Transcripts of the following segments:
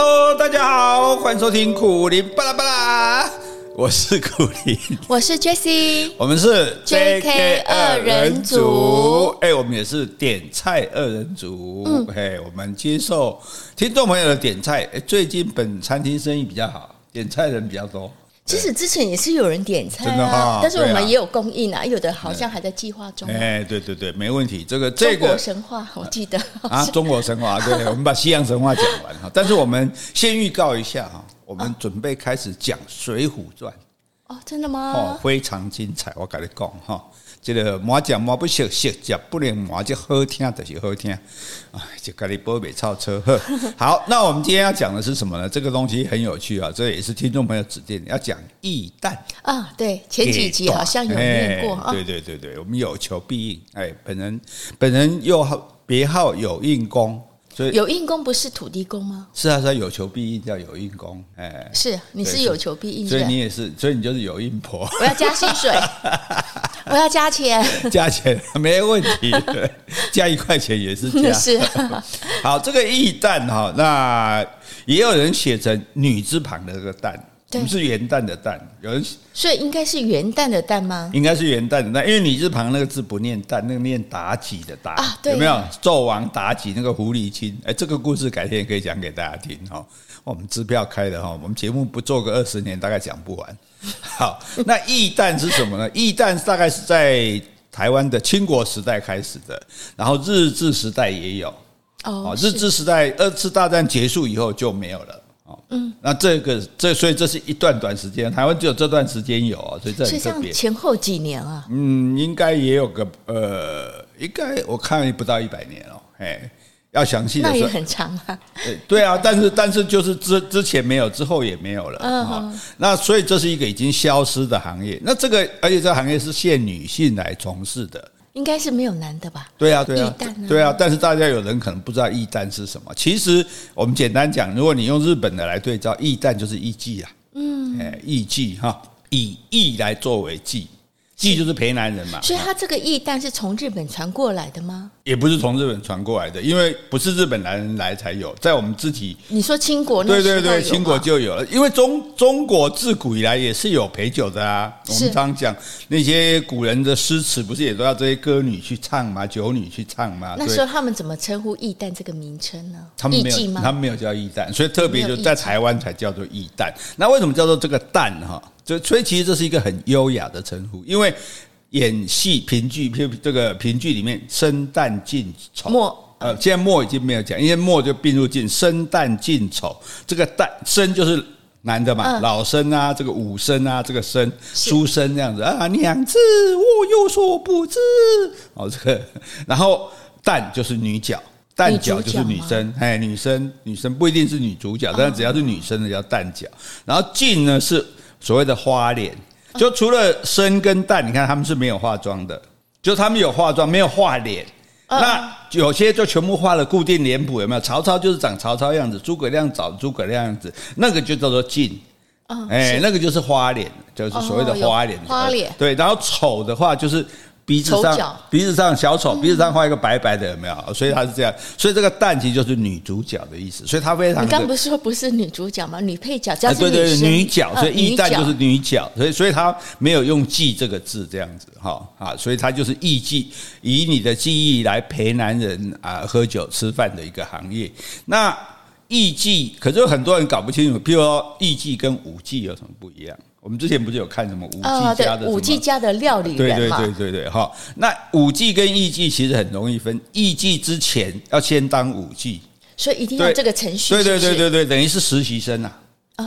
Hello，大家好，欢迎收听苦林巴拉巴拉，我是苦林，我是 Jessie，我们是 JK 二人组，哎，我们也是点菜二人组，嗯，嘿，我们接受听众朋友的点菜，哎，最近本餐厅生意比较好，点菜人比较多。其实之前也是有人点菜啊，但是我们也有供应啊，有的好像还在计划中。哎，对对对，没问题。这个这个中国神话，我记得啊，中国神话，对，我们把西洋神话讲完哈。但是我们先预告一下哈，我们准备开始讲《水浒传》。哦，真的吗？哦，非常精彩，我跟你讲哈。这个麻食麻不熟熟，食不能麻就好听，就是好听。哎，就跟你波美超车。好，那我们今天要讲的是什么呢？这个东西很有趣啊，这也是听众朋友指定要讲易诞啊。对，前几集好像有念过。对对对对，我们有求必应。哎，本人本人又好别号有应公。所以有应公不是土地公吗？是啊，是有求必应叫有应公。哎，是你是有求必应，所以你也是，所以你就是有应婆。我要加薪水，我要加钱，加钱没问题，加一块钱也是加。是好，这个义诞哈，那也有人写成女字旁的这个诞。不是元旦的旦，有人所以应该是元旦的旦吗？应该是元旦的旦，因为你字旁那个字不念旦，那个念妲己的妲，啊、对有没有？纣王妲己那个狐狸精，哎，这个故事改天可以讲给大家听哈。我们支票开的哈，我们节目不做个二十年，大概讲不完。好，那义诞是什么呢？义诞大概是在台湾的清国时代开始的，然后日治时代也有。哦，日治时代二次大战结束以后就没有了。嗯，那这个这所以这是一段短时间，台湾只有这段时间有啊，所以这很特别。前后几年啊？嗯，应该也有个呃，应该我看不到一百年哦，哎，要详细的那也很长啊。对对啊，但是但是就是之之前没有，之后也没有了啊。那所以这是一个已经消失的行业。那这个而且这个行业是限女性来从事的。应该是没有男的吧？对啊，对啊，对啊。但是大家有人可能不知道易蛋是什么。其实我们简单讲，如果你用日本的来对照，易蛋就是艺妓啊，嗯，哎，艺妓哈，以艺来作为妓。祭就是陪男人嘛，所以他这个义诞是从日本传过来的吗？也不是从日本传过来的，因为不是日本男人来才有，在我们自己。你说清国？对对对，清国就有了，因为中中国自古以来也是有陪酒的啊。我们常讲那些古人的诗词，不是也都要这些歌女去唱吗？酒女去唱吗？那时候他们怎么称呼义诞这个名称呢？他们没有，他们没有叫义诞，所以特别就在台湾才叫做义诞。那为什么叫做这个诞哈？就所以其实这是一个很优雅的称呼，因为。演戏评剧，这个评剧里面生旦净丑末，呃，现在末已经没有讲，因为末就并入进生旦净丑，这个旦生就是男的嘛，老生啊，这个武生啊，这个生书生这样子啊，娘子我有所不知。哦，这个，然后旦就是女角，旦角就是女生，哎，女生女生不一定是女主角，但是只要是女生的叫旦角，然后净呢是所谓的花脸。就除了生跟旦，你看他们是没有化妆的，就他们有化妆，没有画脸。那有些就全部画了固定脸谱，有没有？曹操就是长曹操样子，诸葛亮长诸葛亮样子，那个就叫做净。哎，那个就是花脸，就是所谓的花脸。花脸。对，然后丑的话就是。鼻子上，鼻子上小丑，鼻子上画一个白白的，有没有？所以他是这样，所以这个蛋其实就是女主角的意思，所以他非常。你刚不是说不是女主角吗？女配角，对对对，女角，所以一旦就是女角，所以所以他没有用记这个字这样子哈啊，所以他就是艺妓，以你的记忆来陪男人啊喝酒吃饭的一个行业。那艺妓，可是有很多人搞不清楚，譬如说艺妓跟舞妓有什么不一样？我们之前不是有看什么五 G 家的五 G 家的料理人嘛？对对对对对哈。那五 G 跟艺 G 其实很容易分，艺 G 之前要先当五 G，，所以一定要这个程序。对对对对对，等于是实习生呐，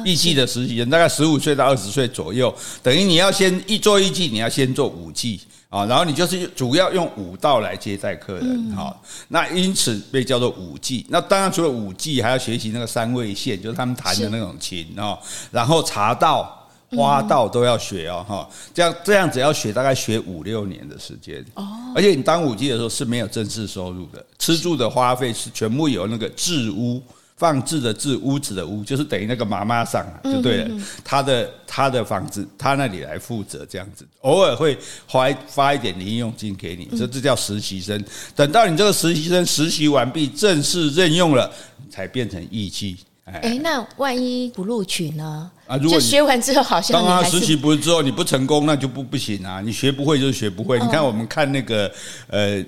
艺伎的实习生，大概十五岁到二十岁左右，等于你要先一做艺 G，，你要先做五 G 啊，然后你就是主要用五道来接待客人哈。那因此被叫做武伎。那当然除了武伎，还要学习那个三味线，就是他们弹的那种琴啊，然后茶道。花道都要学哦，哈，这样这样子要学大概学五六年的时间哦，而且你当武伎的时候是没有正式收入的，吃住的花费是全部由那个置屋放置的置屋子的屋，就是等于那个妈妈桑就对了，他的他的房子他那里来负责这样子，偶尔会发发一点零用金给你，这这叫实习生。等到你这个实习生实习完毕，正式任用了，才变成艺妓。哎，哎，那万一不录取呢？啊，如果就学完之后好像当他实习不是之后你不成功，那就不不行啊！你学不会就是学不会。哦、你看我们看那个呃，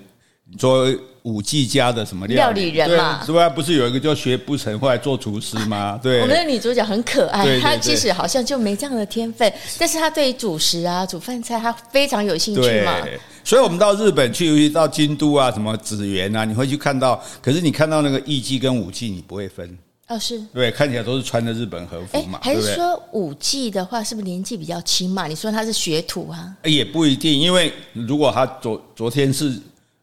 说五 G 家的什么料理，人嘛，是吧？不是有一个叫学不成，后来做厨师吗？对，我们的女主角很可爱，她其实好像就没这样的天分，但是她对于主食啊、煮饭菜，她非常有兴趣嘛。所以，我们到日本去，尤其到京都啊，什么紫园啊，你会去看到。可是，你看到那个艺妓跟舞妓，你不会分。哦，是对，看起来都是穿的日本和服嘛。还是说舞妓的话，是不是年纪比较轻嘛？你说他是学徒啊？也不一定，因为如果他昨昨天是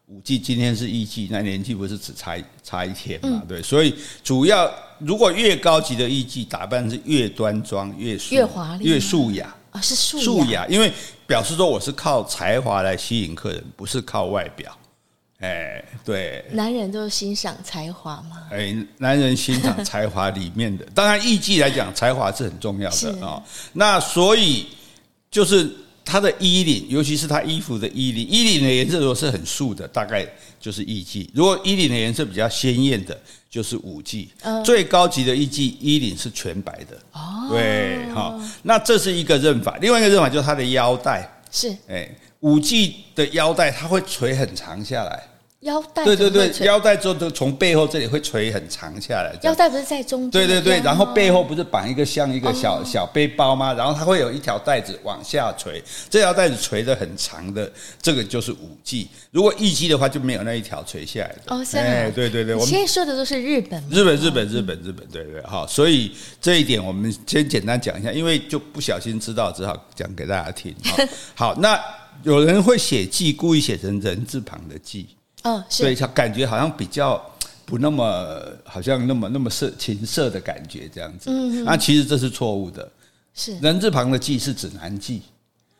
舞妓，今天是艺妓，那年纪不是只差差一天嘛？嗯、对，所以主要如果越高级的艺妓，打扮是越端庄、越越华丽、越素雅啊，是素素雅，因为表示说我是靠才华来吸引客人，不是靠外表。哎，对，男人都欣赏才华嘛？哎，男人欣赏才华里面的，当然艺伎来讲，才华是很重要的啊、哦。那所以就是他的衣领，尤其是他衣服的衣领，衣领的颜色如果是很素的，大概就是艺伎；如果衣领的颜色比较鲜艳的，就是舞伎。嗯、最高级的艺伎衣领是全白的。哦，对，好、哦，那这是一个认法。另外一个认法就是他的腰带是，哎，舞妓的腰带它会垂很长下来。腰带对对对，腰带之后都从背后这里会垂很长下来。腰带不是在中间？对对对，然后背后不是绑一个像一个小、哦、小背包吗？然后它会有一条带子往下垂，这条带子垂的很长的，这个就是五 G。如果一 G 的话，就没有那一条垂下来的。哦，是啊，对对对，我们现在说的都是日本，日本日本日本日本，对对好，所以这一点我们先简单讲一下，因为就不小心知道，只好讲给大家听。好，那有人会写记，故意写成人字旁的妓。嗯，所以他感觉好像比较不那么，好像那么那么色情色的感觉这样子。嗯，那其实这是错误的。是人字旁的妓是指男妓。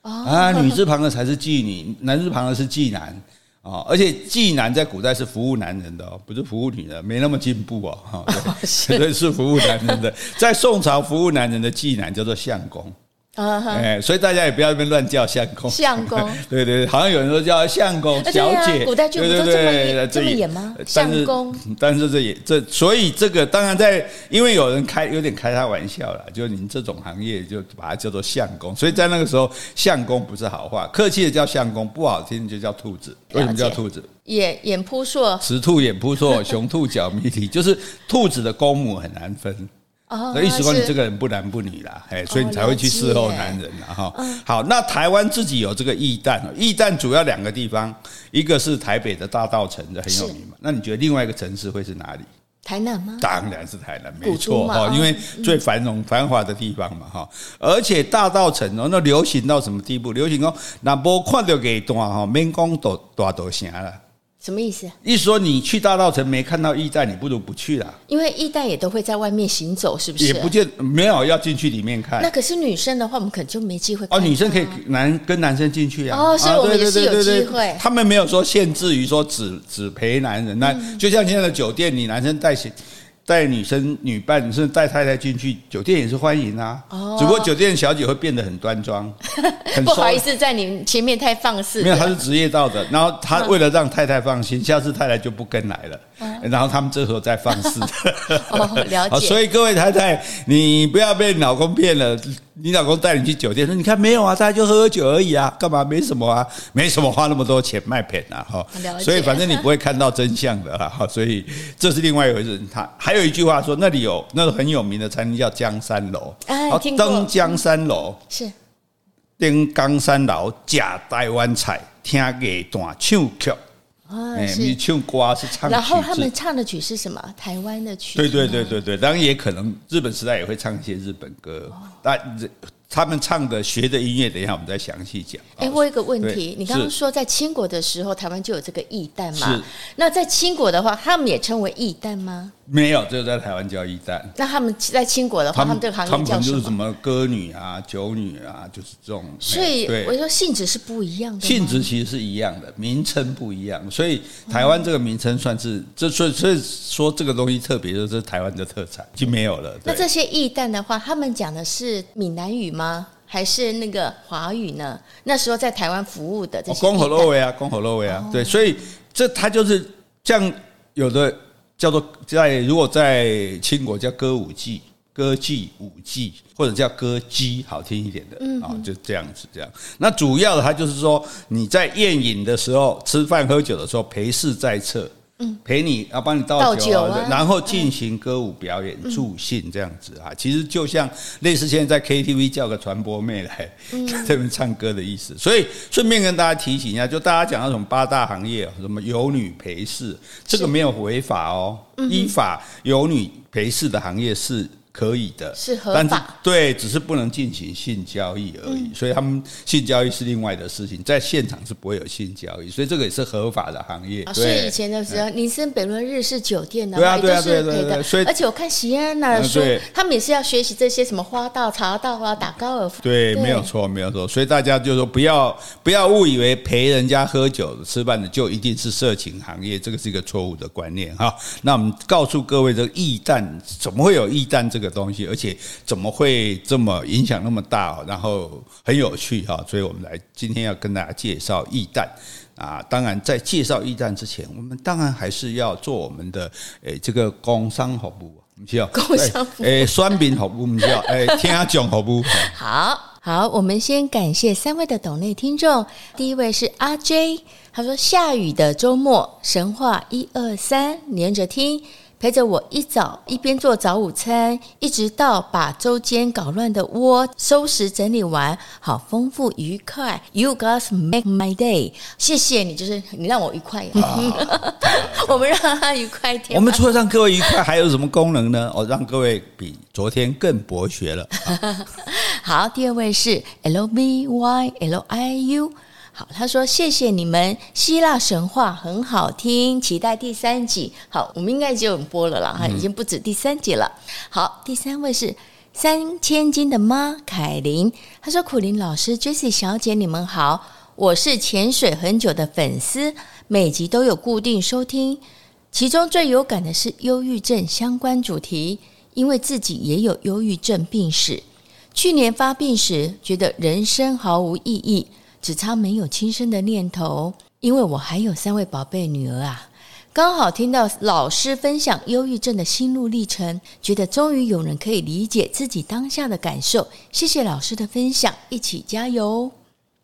啊，女字旁的才是妓女，男字旁的是妓男。啊，而且妓男在古代是服务男人的哦，不是服务女人，没那么进步哦。哈，是服务男人的。在宋朝服务男人的妓男叫做相公。啊哈！哎，所以大家也不要那边乱叫相公。相公，对对，好像有人说叫相公小姐。古代剧不都这么这么演吗？相公，但是这也这，所以这个当然在，因为有人开有点开他玩笑了，就您这种行业就把它叫做相公，所以在那个时候相公不是好话，客气的叫相公，不好听就叫兔子。为什么叫兔子？眼眼扑朔，雌兔眼扑朔，雄兔脚迷离，就是兔子的公母很难分。那意思说你这个人不男不女啦，哎，所以你才会去伺候男人啦哈。好，那台湾自己有这个艺旦，艺旦主要两个地方，一个是台北的大稻城的很有名嘛。那你觉得另外一个城市会是哪里？台南吗？当然是台南，没错哈，因为最繁荣繁华的地方嘛哈。而且大稻城哦，那流行到什么地步？流行哦，那无看到给段哈，免讲大大稻埕了。什么意思？意思说你去大稻城没看到驿站，你不如不去了。因为驿站也都会在外面行走，是不是？也不见没有要进去里面看。那可是女生的话，我们可能就没机会看。哦，女生可以男跟男生进去啊。哦，所以我们也是有机会。他们没有说限制于说只只陪男人，那就像现在的酒店，你男生带鞋。带女生女伴，甚至带太太进去酒店也是欢迎啊。哦，只不过酒店小姐会变得很端庄，很不好意思在你前面太放肆。没有，她是职业道德。然后她为了让太太放心，下次太太就不跟来了。然后他们这时候再放肆。哦，了解。所以各位太太，你不要被你老公骗了。你老公带你去酒店说：“你看没有啊，大家就喝喝酒而已啊，干嘛？没什么啊，没什么，花那么多钱卖骗啊，哈。所以反正你不会看到真相的哈。所以这是另外一回事。他还有一句话说，那里有那个很有名的餐厅叫江山楼。哎，登江山楼是登江山楼，假台湾菜，听个段唱曲。哎，你唱歌是唱。然后他们唱的曲是什么？台湾的曲。对对对对对，当然也可能日本时代也会唱一些日本歌，但他们唱的学的音乐，等一下我们再详细讲。哎，我有一个问题，你刚刚说在清国的时候，台湾就有这个艺旦嘛？是。那在清国的话，他们也称为艺旦吗？没有，只有在台湾叫艺旦。那他们在清国的话，他们这个行业叫什么？就是什么歌女啊、酒女啊，就是这种。所以我说性质是不一样的。性质其实是一样的，名称不一样。所以台湾这个名称算是，这所以所以说这个东西特别，就是台湾的特产就没有了。那这些艺旦的话，他们讲的是闽南语吗？还是那个华语呢？那时候在台湾服务的这些，公和肉味啊，公和肉味啊，对，所以这他就是像有的叫做在如果在清国叫歌舞伎。歌妓、舞伎，或者叫歌姬，好听一点的啊、嗯，就这样子，这样。那主要的，它就是说，你在宴饮的时候，吃饭喝酒的时候，陪侍在侧。陪你啊帮你倒酒，酒啊，然后进行歌舞表演、助兴这样子啊，其实就像类似现在在 KTV 叫个传播妹来 这边唱歌的意思。所以顺便跟大家提醒一下，就大家讲那种八大行业，什么有女陪侍，这个没有违法哦，依法有女陪侍的行业是。可以的，是合法，但是对，只是不能进行性交易而已。嗯、所以他们性交易是另外的事情，在现场是不会有性交易，所以这个也是合法的行业。啊、所以以前的时候，林森北仑日式酒店的，对啊，对啊，对对对。所以，而且我看席安娜的书，他们也是要学习这些什么花道、茶道啊，打高尔夫。对，没有错，没有错。所以大家就说不要不要误以为陪人家喝酒吃饭的就一定是色情行业，这个是一个错误的观念哈。那我们告诉各位，这个驿站怎么会有驿站这个东西？而且怎么会这么影响那么大？然后很有趣哈，所以我们来今天要跟大家介绍义旦啊。当然，在介绍驿站之前，我们当然还是要做我们的诶这个工商服务，我们需要工商服务诶，选民服务，我们需要诶听下讲服务。好好，我们先感谢三位的斗内听众。第一位是阿 J，他说下雨的周末，神话一二三连着听。陪着我一早一边做早午餐，一直到把周间搞乱的窝收拾整理完，好丰富愉快。You guys make my day，谢谢你，就是你让我愉快。哦、我们让他愉快一点。我们除了让各位愉快，还有什么功能呢？哦，让各位比昨天更博学了。好，第二位是 L V Y L I U。好，他说谢谢你们，希腊神话很好听，期待第三集。好，我们应该已经有播了啦，哈，已经不止第三集了。好，第三位是三千金的妈凯琳，他说苦林老师、Jessie 小姐，你们好，我是潜水很久的粉丝，每集都有固定收听，其中最有感的是忧郁症相关主题，因为自己也有忧郁症病史，去年发病时觉得人生毫无意义。只差没有轻生的念头，因为我还有三位宝贝女儿啊！刚好听到老师分享忧郁症的心路历程，觉得终于有人可以理解自己当下的感受。谢谢老师的分享，一起加油！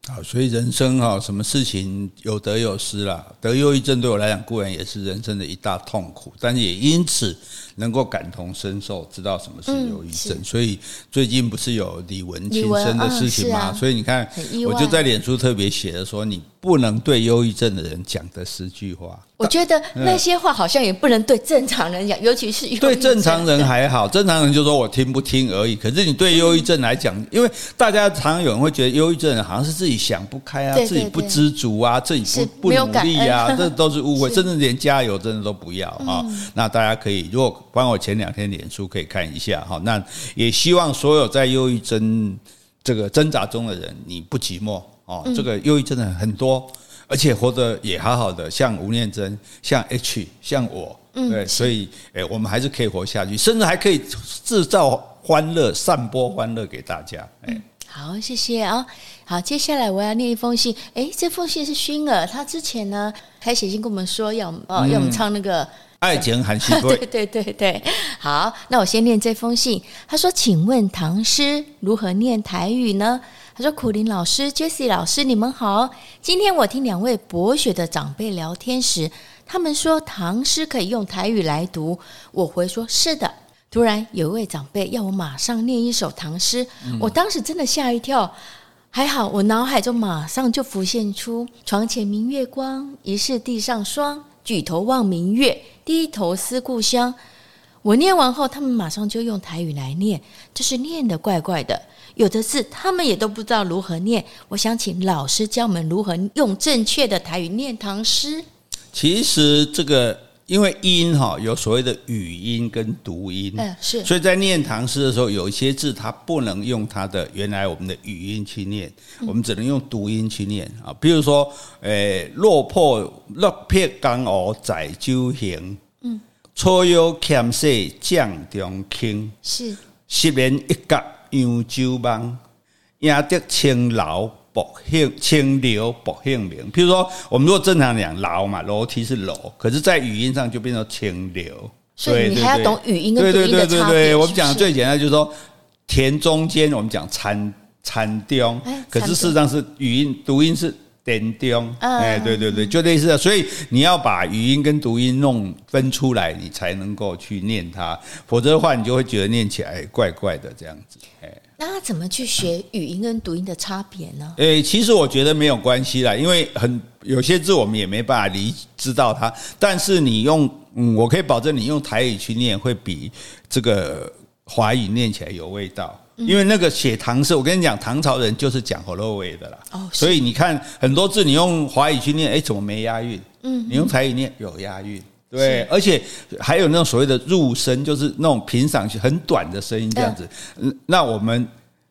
好，所以人生哈，什么事情有得有失啦。得忧郁症对我来讲固然也是人生的一大痛苦，但也因此能够感同身受，知道什么是忧郁症。所以最近不是有李玟轻生的事情吗？所以你看，我就在脸书特别写的说你。不能对忧郁症的人讲的十句话，我觉得那些话好像也不能对正常人讲，尤其是对正常人还好，正常人就说我听不听而已。可是你对忧郁症来讲，因为大家常常有人会觉得忧郁症好像是自己想不开啊，自己不知足啊，自己不不努力啊，这都是误会，甚至连加油真的都不要啊。那大家可以如果帮我前两天脸书可以看一下哈，那也希望所有在忧郁症这个挣扎中的人，你不寂寞。哦，这个忧郁症的很多，而且活得也好好的，像吴念真，像 H，像我，对，所以诶，我们还是可以活下去，甚至还可以制造欢乐，散播欢乐给大家。哎，好，谢谢啊。好，接下来我要念一封信。哎，这封信是薰儿，他之前呢还写信跟我们说要哦要我们唱那个《爱情含蓄》。对对对对，好，那我先念这封信。他说：“请问唐诗如何念台语呢？”他说：“苦林老师，Jessie 老师，你们好。今天我听两位博学的长辈聊天时，他们说唐诗可以用台语来读。我回说：是的。突然有一位长辈要我马上念一首唐诗，我当时真的吓一跳。还好我脑海中马上就浮现出‘床前明月光，疑是地上霜。举头望明月，低头思故乡’。我念完后，他们马上就用台语来念，就是念得怪怪的。”有的字他们也都不知道如何念，我想请老师教我们如何用正确的台语念唐诗。其实这个因为音哈有所谓的语音跟读音，嗯，是，所以在念唐诗的时候，有一些字它不能用它的原来我们的语音去念，我们只能用读音去念啊。比如说，诶，落魄落魄江湖载酒行，嗯，楚腰欠势将中轻，是，十年一觉。扬州梦，赢得青楼薄幸清流薄幸名。譬如说，我们如果正常讲楼嘛，楼梯是楼，可是，在语音上就变成清流。所以你还要懂语音跟读音的差别。对对对对对，我们讲的最简单就是说，田中间我们讲餐餐中，可是事实上是语音读音是。点中，哎，对对对，就类似的，所以你要把语音跟读音弄分出来，你才能够去念它，否则的话，你就会觉得念起来怪怪的这样子。哎，那他怎么去学语音跟读音的差别呢？哎，其实我觉得没有关系啦，因为很有些字我们也没办法理知道它，但是你用，嗯，我可以保证你用台语去念会比这个华语念起来有味道。因为那个写唐诗，我跟你讲，唐朝人就是讲喉咙尾的啦。哦，所以你看很多字，你用华语去念，哎，怎么没押韵？嗯，你用台语念有押韵，对，而且还有那种所谓的入声，就是那种平上去很短的声音这样子。嗯，那我们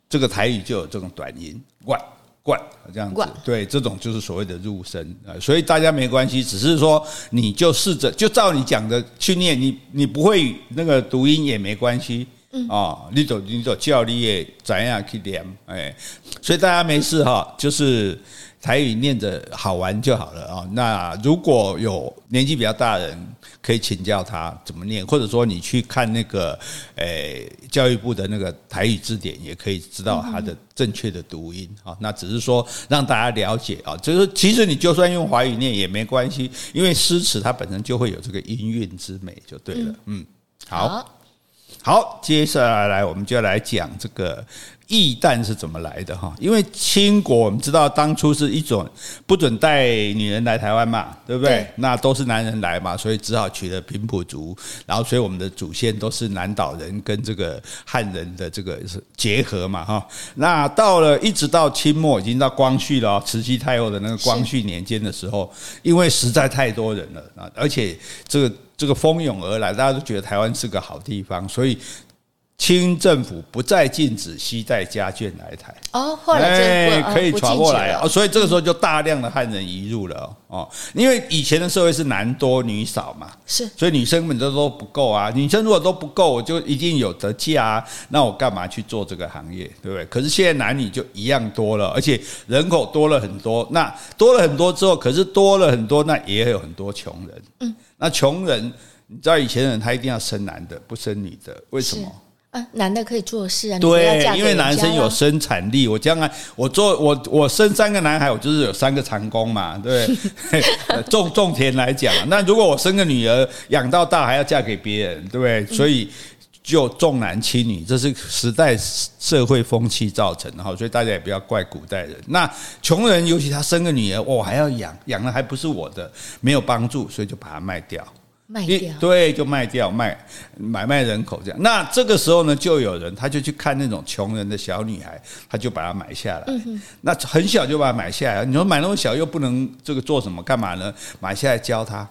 这个台语就有这种短音，冠冠这样子，对，这种就是所谓的入声啊。所以大家没关系，只是说你就试着就照你讲的去念，你你不会那个读音也没关系。哦，你都你都叫你也怎样去念？哎，所以大家没事哈，就是台语念着好玩就好了啊。那如果有年纪比较大的人，可以请教他怎么念，或者说你去看那个诶教育部的那个台语字典，也可以知道它的正确的读音啊。那只是说让大家了解啊，就是其实你就算用华语念也没关系，因为诗词它本身就会有这个音韵之美，就对了。嗯，好。好，接下来我们就来讲这个义旦是怎么来的哈。因为清国我们知道当初是一种不准带女人来台湾嘛，对不对？对，那都是男人来嘛，所以只好娶了平埔族。然后所以我们的祖先都是南岛人跟这个汉人的这个结合嘛哈。那到了一直到清末，已经到光绪了，慈禧太后的那个光绪年间的时候，因为实在太多人了啊，而且这个。这个蜂拥而来，大家都觉得台湾是个好地方，所以清政府不再禁止西带家眷来台。哦，后来哎，可以传过来啊，所以这个时候就大量的汉人移入了哦。因为以前的社会是男多女少嘛，是，所以女生们都都不够啊。女生如果都不够，我就一定有得嫁啊。那我干嘛去做这个行业，对不对？可是现在男女就一样多了，而且人口多了很多。那多了很多之后，可是多了很多，那也有很多穷人。嗯。那穷人，你知道以前人他一定要生男的，不生女的，为什么？啊，男的可以做事啊，对，因为男生有生产力。我将来我做我我生三个男孩，我就是有三个长工嘛，对，种种田来讲。那如果我生个女儿，养到大还要嫁给别人，对不对？所以。就重男轻女，这是时代社会风气造成的哈，所以大家也不要怪古代人。那穷人，尤其他生个女儿，我还要养，养了还不是我的，没有帮助，所以就把它卖掉，卖掉，对，就卖掉，卖买卖人口这样。那这个时候呢，就有人他就去看那种穷人的小女孩，他就把她买下来。那很小就把它买下来，你说买那么小又不能这个做什么干嘛呢？买下来教他，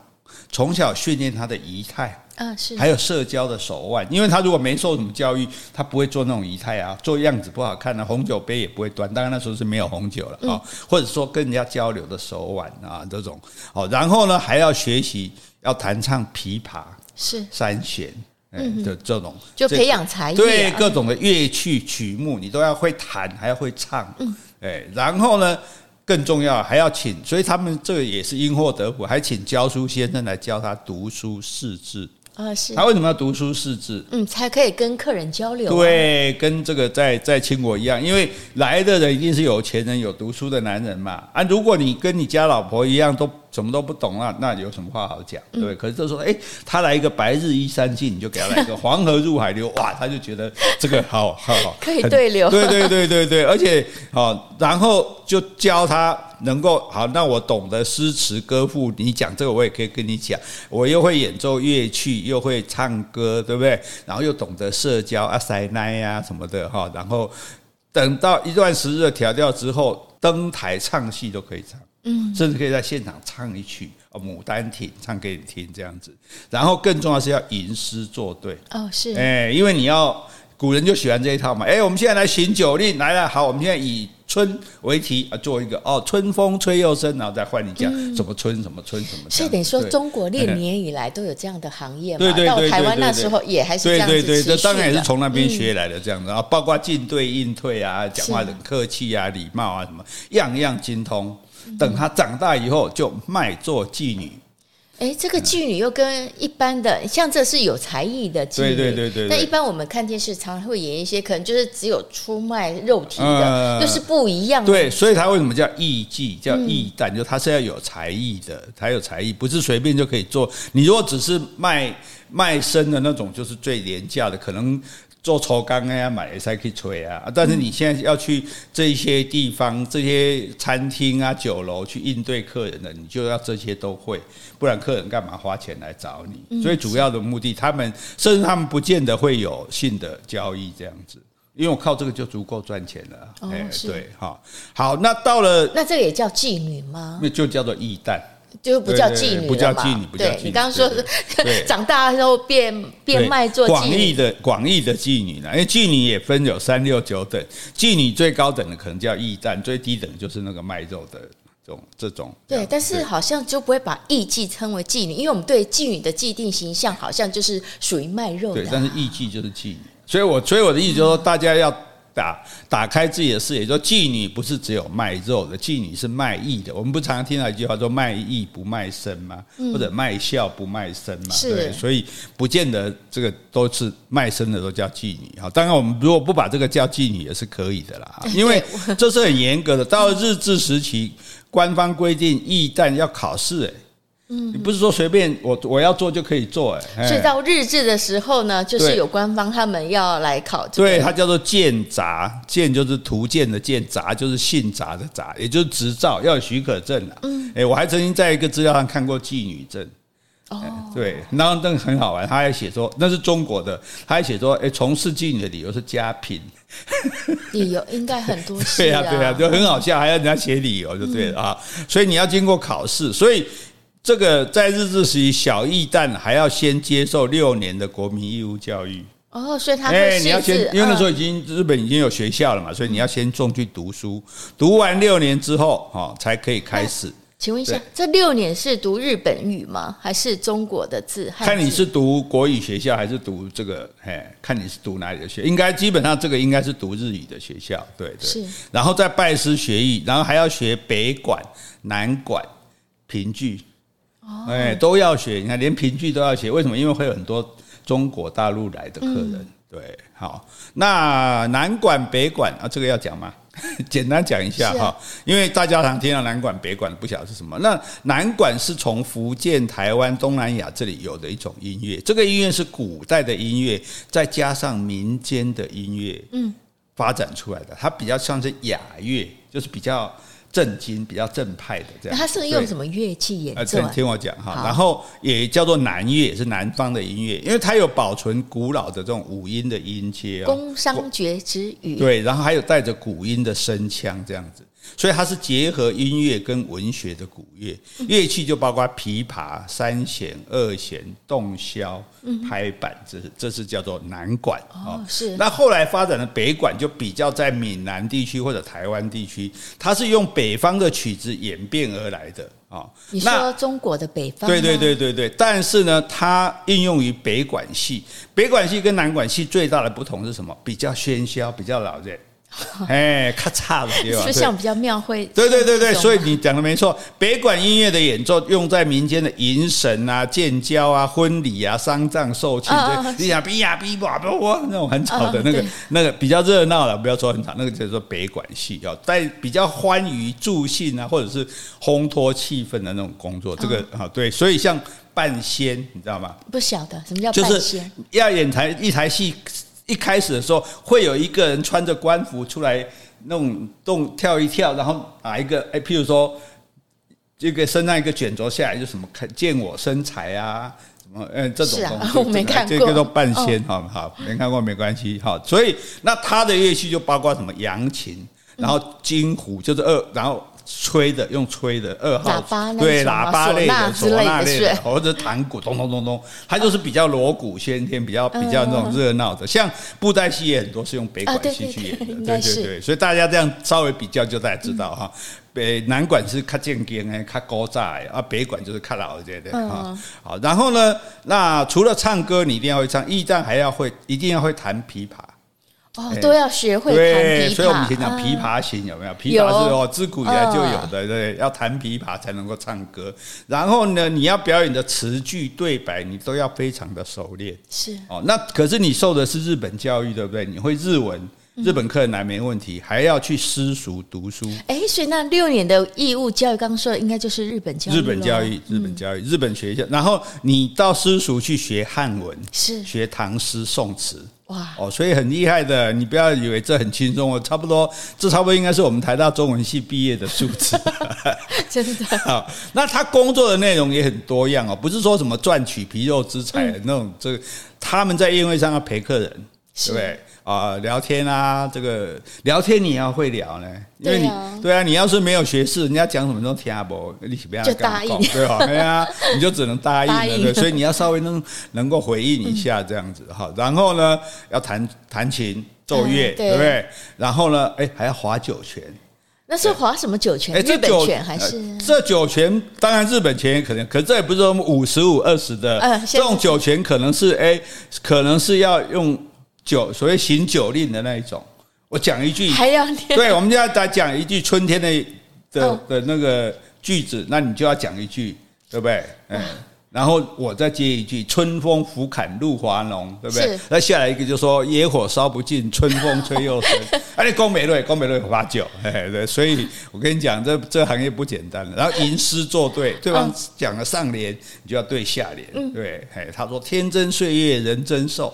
从小训练他的仪态。啊，是还有社交的手腕，因为他如果没受什么教育，他不会做那种仪态啊，做样子不好看啊，红酒杯也不会端。当然那时候是没有红酒了啊，或者说跟人家交流的手腕啊这种。哦，然后呢还要学习要弹唱琵琶，是三弦，嗯的这种，就培养才艺，对各种的乐器曲目你都要会弹，还要会唱，嗯，哎，然后呢？更重要还要请，所以他们这个也是因祸得福，还请教书先生来教他读书识字。啊，是他为什么要读书识字？嗯，才可以跟客人交流啊。对，跟这个在在清国一样，因为来的人一定是有钱人、有读书的男人嘛。啊，如果你跟你家老婆一样都什么都不懂啊，那有什么话好讲？对，对，可是就说，哎，他来一个白日依山尽，你就给他来一个 黄河入海流，哇，他就觉得这个好好好，可以 对流。对对对对对，而且好，然后就教他。能够好，那我懂得诗词歌赋，你讲这个我也可以跟你讲。我又会演奏乐器，又会唱歌，对不对？然后又懂得社交啊、塞奶呀什么的哈。然后等到一段时日的调调之后，登台唱戏都可以唱，嗯，甚至可以在现场唱一曲《牡丹亭》，唱给你听这样子。然后更重要是要吟诗作对哦，是哎，因为你要古人就喜欢这一套嘛。哎，我们现在来行酒令来了，好，我们现在以。春为题啊，做一个哦，春风吹又生，然后再换一家什么春什么春什么。等于说，中国历年以来都有这样的行业嘛？对对对。到台湾那时候也还是这样子。对对对，这当然也是从那边学来的这样子，然后包括进退应退啊，讲话很客气啊，礼貌啊什么，样样精通。等她长大以后，就卖做妓女。哎，这个妓女又跟一般的像这是有才艺的妓女，对对对对。那一般我们看电视常常会演一些，可能就是只有出卖肉体的，又是不一样的。对，所以他为什么叫艺妓，叫艺旦？就他是要有才艺的，才有才艺，不是随便就可以做。你如果只是卖卖身的那种，就是最廉价的，可能。做抽干啊，买也才可以吹啊。但是你现在要去这些地方、这些餐厅啊、酒楼去应对客人的，你就要这些都会，不然客人干嘛花钱来找你？所以主要的目的，他们甚至他们不见得会有性的交易这样子，因为我靠这个就足够赚钱了。哎，对，哈，好，那到了那这个也叫妓女吗？那就叫做艺旦。就不叫妓女，不叫妓女，不叫妓女。你刚刚说是 长大之后变变卖做广义的广义的妓女呢？因为妓女也分有三六九等，妓女最高等的可能叫驿站，最低等就是那个卖肉的这种这种。对，但是好像就不会把艺妓称为妓女，因为我们对妓女的既定形象好像就是属于卖肉的。对，但是艺妓就是妓女，所以我所以我的意思就是说，大家要。打打开自己的视野，说妓女不是只有卖肉的，妓女是卖艺的。我们不常常听到一句话说“卖艺不卖身”吗？或者“卖笑不卖身”嘛？对，所以不见得这个都是卖身的都叫妓女。哈，当然我们如果不把这个叫妓女也是可以的啦，因为这是很严格的。到了日治时期，官方规定艺旦要考试，哎。嗯，你不是说随便我我要做就可以做哎，所以到日治的时候呢，就是有官方他们要来考，对，它叫做建杂，建就是图鉴的建，杂就是信杂的杂，也就是执照要有许可证了。嗯，哎，我还曾经在一个资料上看过妓女证，哦，对，然后那个很好玩，他还写说那是中国的，他还写说，哎，从事妓女的理由是家贫，理由应该很多，对呀对呀，就很好笑，还要人家写理由就对了啊，所以你要经过考试，所以。这个在日治时期，小义旦还要先接受六年的国民义务教育哦，所以他哎，你要先，因为那时候已经日本已经有学校了嘛，所以你要先送去读书，读完六年之后，哈，才可以开始。请问一下，这六年是读日本语吗？还是中国的字？看你是读国语学校还是读这个？哎，看你是读哪里的学校？应该基本上这个应该是读日语的学校，对对。是，然后再拜师学艺，然后还要学北管、南管、评剧。哎，都要学，你看连评剧都要学，为什么？因为会有很多中国大陆来的客人。嗯、对，好，那南管北管啊，这个要讲吗？简单讲一下哈，啊、因为大家常听到南管北管，不晓得是什么。那南管是从福建、台湾、东南亚这里有的一种音乐，这个音乐是古代的音乐，再加上民间的音乐，嗯，发展出来的，它比较像是雅乐，就是比较。正经比较正派的这样，他是用什么乐器演奏？听听我讲哈，然后也叫做南乐，也是南方的音乐，因为它有保存古老的这种五音的音阶，宫商角徵羽。对，然后还有带着古音的声腔这样子。所以它是结合音乐跟文学的古乐，乐器就包括琵琶、三弦、二弦、洞箫、拍板，这是这是叫做南管啊。是。那后来发展的北管就比较在闽南地区或者台湾地区，它是用北方的曲子演变而来的啊。你说中国的北方？对对对对对。但是呢，它应用于北管系。北管系跟南管系最大的不同是什么？比较喧嚣，比较老练。哎，咔嚓的地方，就像比较庙会。对对对对，所以你讲的没错。北管音乐的演奏用在民间的迎神啊、建交啊、婚礼啊、丧葬寿庆，你想哔呀哔哇哇那种很吵的那个那个比较热闹了，不要说很吵，那个叫做北管戏啊，在比较欢愉助兴啊，或者是烘托气氛的那种工作。这个啊，对，所以像半仙，你知道吗？不晓得什么叫半仙，要演台一台戏。一开始的时候，会有一个人穿着官服出来，那种动跳一跳，然后拿一个哎，譬如说这个身上一个卷轴下来，就什么看见我身材啊，什么嗯这种东西，啊、我没看过，这个叫半仙，好、哦、好，没看过没关系，好，所以那他的乐器就包括什么扬琴，然后金胡就是二，然后。吹的，用吹的二号喇叭对喇叭类的唢呐类的，或者弹鼓咚咚咚咚，它就是比较锣鼓喧天，比较比较那种热闹的。像布袋戏也很多是用北管戏去演的，对对对。所以大家这样稍微比较就大家知道哈。北南管是较正经的、较古早的啊，北管就是较老一点的哈。好，然后呢，那除了唱歌，你一定要会唱，驿站还要会，一定要会弹琵琶。哦，都要学会弹琵琶。所以我们以前讲琵琶行有没有？琵琶是哦，自古以来就有的，对，要弹琵琶才能够唱歌。然后呢，你要表演的词句对白，你都要非常的熟练。是哦，那可是你受的是日本教育，对不对？你会日文。日本客人来没问题，还要去私塾读书。哎，所以那六年的义务教育，刚刚说的应该就是日本教育。日本教育，日本教育，日本学校。然后你到私塾去学汉文，是学唐诗宋词。哇哦，所以很厉害的。你不要以为这很轻松哦，差不多，这差不多应该是我们台大中文系毕业的数字。真的。好，那他工作的内容也很多样哦，不是说什么赚取皮肉之财的那种。这个他们在宴会上要陪客人，对不对？啊，聊天啊，这个聊天你要会聊呢，因为你对啊，对啊，你要是没有学识，人家讲什么都听不，你不要就答应，对吧？对啊，你就只能答应了，应对，所以你要稍微能能够回应一下这样子哈。然后呢，要弹弹琴奏乐，对，对不对？然后呢，哎，还要划酒泉，那是划什么酒泉？日本泉还是？这酒泉当然日本拳也可能，可是这也不是说五十五二十的，这种酒泉可能是哎，可能是要用。酒，所谓行酒令的那一种，我讲一句，还要对，我们就要再讲一句春天的的的那个句子，那你就要讲一句，对不对？嗯，然后我再接一句，春风拂槛露华浓，对不对？那下来一个就说野火烧不尽，春风吹又生。哎，你讲美瑞，讲美瑞花酒，对，所以我跟你讲，这这行业不简单。然后吟诗作对，对方讲了上联，你就要对下联，对，哎，他说天真岁月人真寿。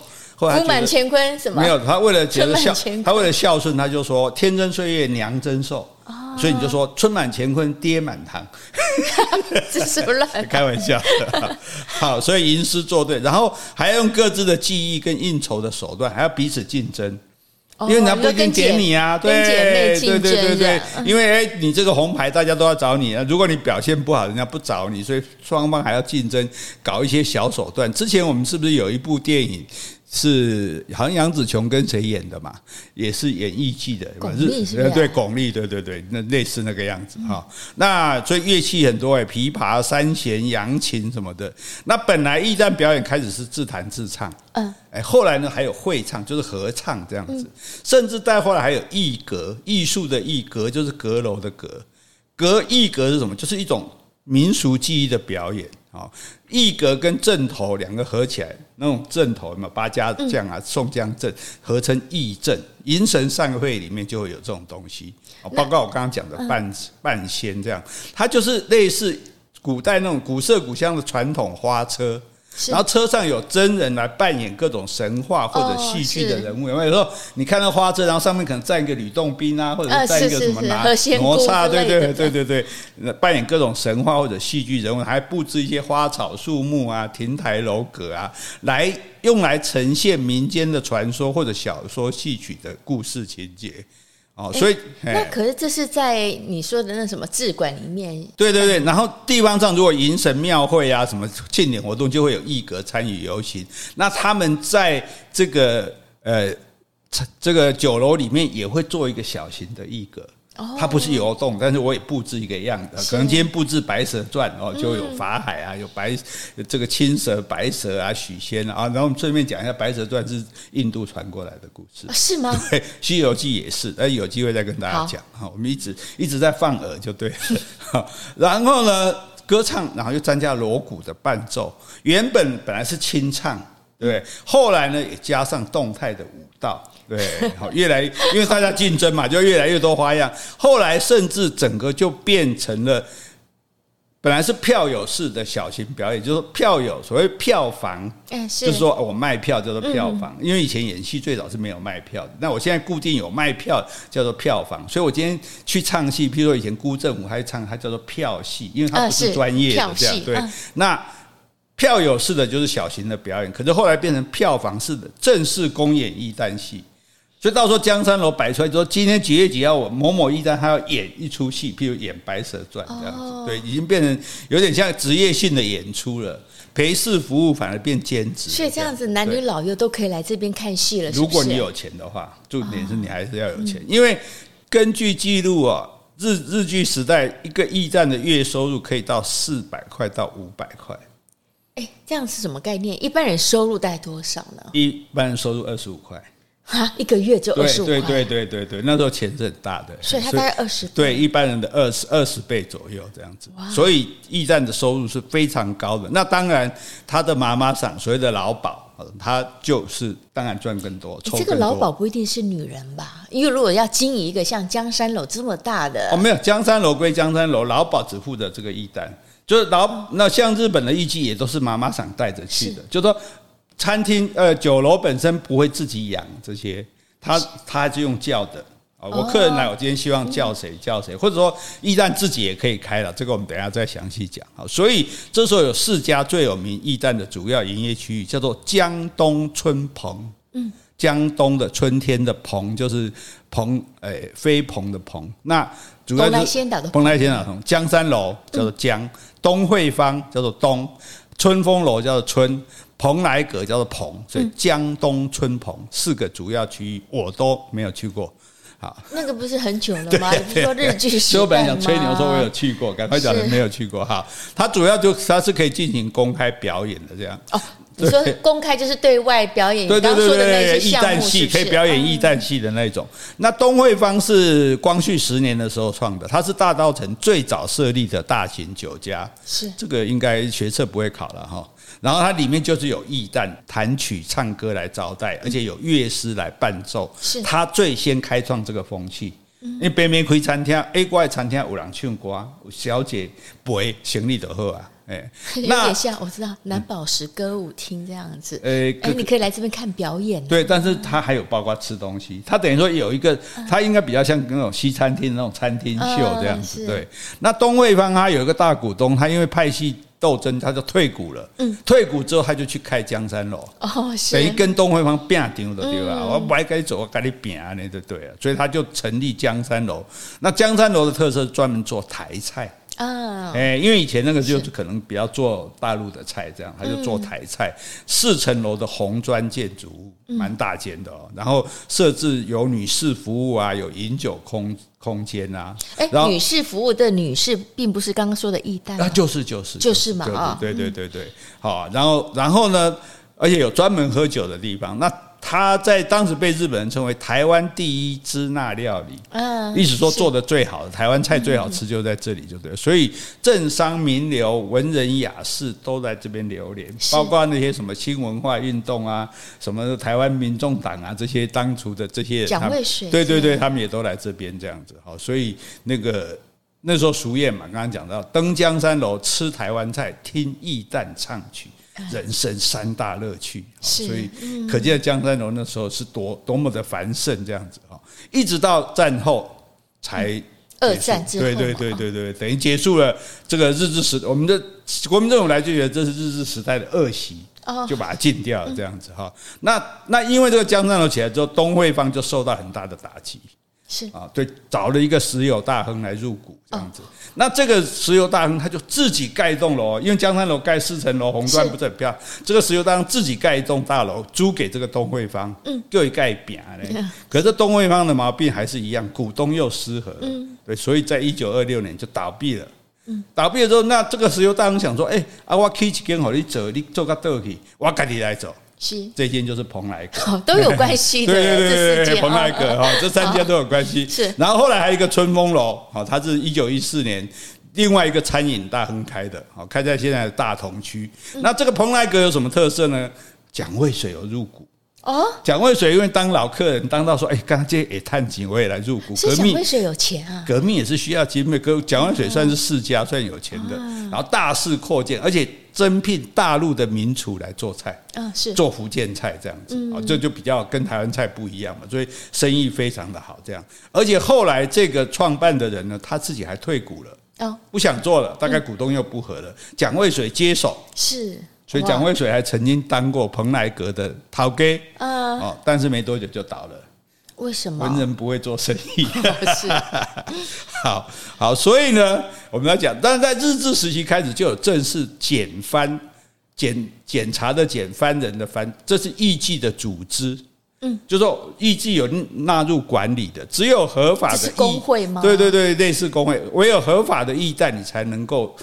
福满乾坤什么？没有，他为了觉得孝，他为了孝顺，他就说天真岁月娘真寿。所以你就说春满乾坤爹满堂，这是不乱 开玩笑的。好，所以吟诗作对，然后还要用各自的技艺跟应酬的手段，还要彼此竞争，因为人家不一定点你啊，对对对对对，因为哎，你这个红牌大家都要找你啊，如果你表现不好，人家不找你，所以双方还要竞争，搞一些小手段。之前我们是不是有一部电影？是好像杨紫琼跟谁演的嘛？也是演艺伎的，巩俐是吧是？对，巩俐，对对对，那类似那个样子哈。那所以乐器很多哎，琵琶、三弦、扬琴什么的。那本来驿站表演开始是自弹自唱，嗯，哎，后来呢还有会唱，就是合唱这样子，甚至再后来还有艺阁，艺术的艺阁就是阁楼的阁，阁艺阁是什么？就是一种民俗技艺的表演。好，艺阁跟正头两个合起来，那种正头嘛，八家将啊，宋江阵合称义阵。迎神散会里面就会有这种东西，包括我刚刚讲的半半仙这样，它就是类似古代那种古色古香的传统花车。然后车上有真人来扮演各种神话或者戏剧的人物，有没有？有时候你看到花车，然后上面可能站一个吕洞宾啊，或者是站一个什么哪哪吒，对对对对对，扮演各种神话或者戏剧人物，还布置一些花草树木啊、亭台楼阁啊，来用来呈现民间的传说或者小说戏曲的故事情节。哦，所以那可是这是在你说的那什么志馆里面？对对对，然后地方上如果迎神庙会啊，什么庆典活动，就会有义格参与游行。那他们在这个呃这个酒楼里面也会做一个小型的艺阁。它不是游动，但是我也布置一个样子。可能今天布置《白蛇传》哦，就有法海啊，有白这个青蛇、白蛇啊、许仙啊。然后我们顺便讲一下，《白蛇传》是印度传过来的故事，是吗？对，《西游记》也是。那有机会再跟大家讲哈。我们一直一直在放饵就对了。然后呢，歌唱，然后又增加锣鼓的伴奏。原本本来是清唱，对？后来呢，也加上动态的舞蹈。对，好，越来因为大家竞争嘛，就越来越多花样。后来甚至整个就变成了，本来是票友式的小型表演，就是票友所谓票房，就是说我卖票叫做票房。因为以前演戏最早是没有卖票的，那我现在固定有卖票叫做票房。所以我今天去唱戏，譬如说以前辜正武还唱，他叫做票戏，因为他不是专业的这样。对，那票友式的就是小型的表演，可是后来变成票房式的正式公演一单戏。所以到时候江山楼摆出来，就说今天几月几号，我某某驿站他要演一出戏，譬如演《白蛇传》这样子，哦、对，已经变成有点像职业性的演出了。陪侍服务反而变兼职，所以这样子男女老幼都可以来这边看戏了。如果你有钱的话，重点是你还是要有钱，因为根据记录啊，日日据时代一个驿站的月收入可以到四百块到五百块。哎，这样是什么概念？一般人收入大概多少呢？一般人收入二十五块。啊，一个月就二十五块，对对对对对，那时候钱是很大的，所以他大概二十，对一般人的二十二十倍左右这样子，哇所以驿站的收入是非常高的。那当然，他的妈妈桑所谓的老鴇，他就是当然赚更多。这个老鴇不一定是女人吧？因为如果要经营一个像江山楼这么大的，哦，没有江山楼归江山楼，老鴇只负责这个驿站，就是老那像日本的艺妓也都是妈妈桑带着去的，是就说。餐厅呃，酒楼本身不会自己养这些，他他就用叫的啊。我客人来，我今天希望叫谁叫谁，或者说驿站自己也可以开了，这个我们等一下再详细讲。好，所以这时候有四家最有名驿站的主要营业区域，叫做江东春蓬。嗯，江东的春天的蓬就是蓬，诶，飞蓬的蓬。那主要是蓬莱仙岛的蓬莱仙岛。江山楼叫做江，东惠坊叫做东，春风楼叫做春。蓬莱阁叫做蓬，所以江东春蓬四个主要区域我都没有去过。好，那个不是很久了吗？不是说日剧我本来想吹牛说我有去过，赶快讲人没有去过。哈，它主要就它是可以进行公开表演的这样。哦，你说公开就是对外表演？对对对对，驿站戏可以表演驿站戏的那种。那东惠坊是光绪十年的时候创的，它是大稻城最早设立的大型酒家。是这个应该学测不会考了哈。然后它里面就是有驿站弹曲唱歌来招待，而且有乐师来伴奏。是，他最先开创这个风气。因为别人开餐厅，A 怪餐厅有人唱歌，小姐陪行李就好啊。哎，有点像我知道蓝宝石歌舞厅这样子。哎，你可以来这边看表演。对，但是它还有包括吃东西，它等于说有一个，它应该比较像那种西餐厅那种餐厅秀这样子。对，那东惠坊它有一个大股东，他因为派系。斗争，他就退股了。嗯，退股之后，他就去开江山楼。哦，是。等于跟东惠坊拼场的对吧？嗯、我不该走，我跟你拼啊，那就对了。所以他就成立江山楼。那江山楼的特色专门做台菜。啊，哎，因为以前那个就是可能比较做大陆的菜，这样他就做台菜。四层楼的红砖建筑物，蛮大间的哦。然后设置有女士服务啊，有饮酒空空间啊。哎，女士服务的女士，并不是刚刚说的驿站，啊，就是就是就是嘛，对对对对对。好，然后然后呢，而且有专门喝酒的地方。那他在当时被日本人称为台湾第一支那料理，嗯，意思说做的最好的台湾菜最好吃就在这里，就对。所以政商名流、文人雅士都在这边流连，包括那些什么新文化运动啊，什么台湾民众党啊，这些当初的这些人，蒋渭水，对对对，他们也都来这边这样子。好，所以那个那时候俗谚嘛，刚刚讲到登江山楼吃台湾菜，听驿站唱曲。人生三大乐趣，所以可见江山楼那时候是多多么的繁盛，这样子哈，一直到战后才二战之后，对对对对对，等于结束了这个日治时，我们的国民政府来就觉得这是日治时代的恶习，就把它禁掉了，这样子哈。那那因为这个江山楼起来之后，东惠方就受到很大的打击。是啊，对，找了一个石油大亨来入股这样子。那这个石油大亨他就自己盖一栋楼，因为江山楼盖四层楼，红砖不是很漂亮。这个石油大亨自己盖一栋大楼，租给这个东惠方，嗯，就一盖扁嘞。可是东惠方的毛病还是一样，股东又失和，嗯，对，所以在一九二六年就倒闭了。嗯，倒闭了之后，那这个石油大亨想说，哎，啊，我开一间好你走，你做个倒去，我赶紧来走。是，这间就是蓬莱阁，都有关系的。对对对对，蓬莱阁哈，这三间都有关系。是，然后后来还有一个春风楼，好，它是一九一四年另外一个餐饮大亨开的，好，开在现在的大同区。那这个蓬莱阁有什么特色呢？蒋渭水有入股。哦，蒋渭水因为当老客人，当到说，哎，刚刚这也探景，我也来入股。革命，蒋渭水有钱啊，革命也是需要经费。革蒋渭水算是世家，算有钱的。然后大肆扩建，而且增聘大陆的名厨来做菜，啊，是做福建菜这样子啊，这就比较跟台湾菜不一样嘛，所以生意非常的好。这样，而且后来这个创办的人呢，他自己还退股了，哦，不想做了，大概股东又不合了，蒋渭水接手是。所以蒋渭水还曾经当过蓬莱阁的头家，哦，但是没多久就倒了。为什么？文人不会做生意。是，好好，所以呢，我们要讲，但是在日治时期开始就有正式检翻检检查的检翻人的翻，这是艺妓的组织。嗯，就是说艺妓有纳入管理的，只有合法的艺工会吗？对对对，类似工会，唯有合法的艺旦，你才能够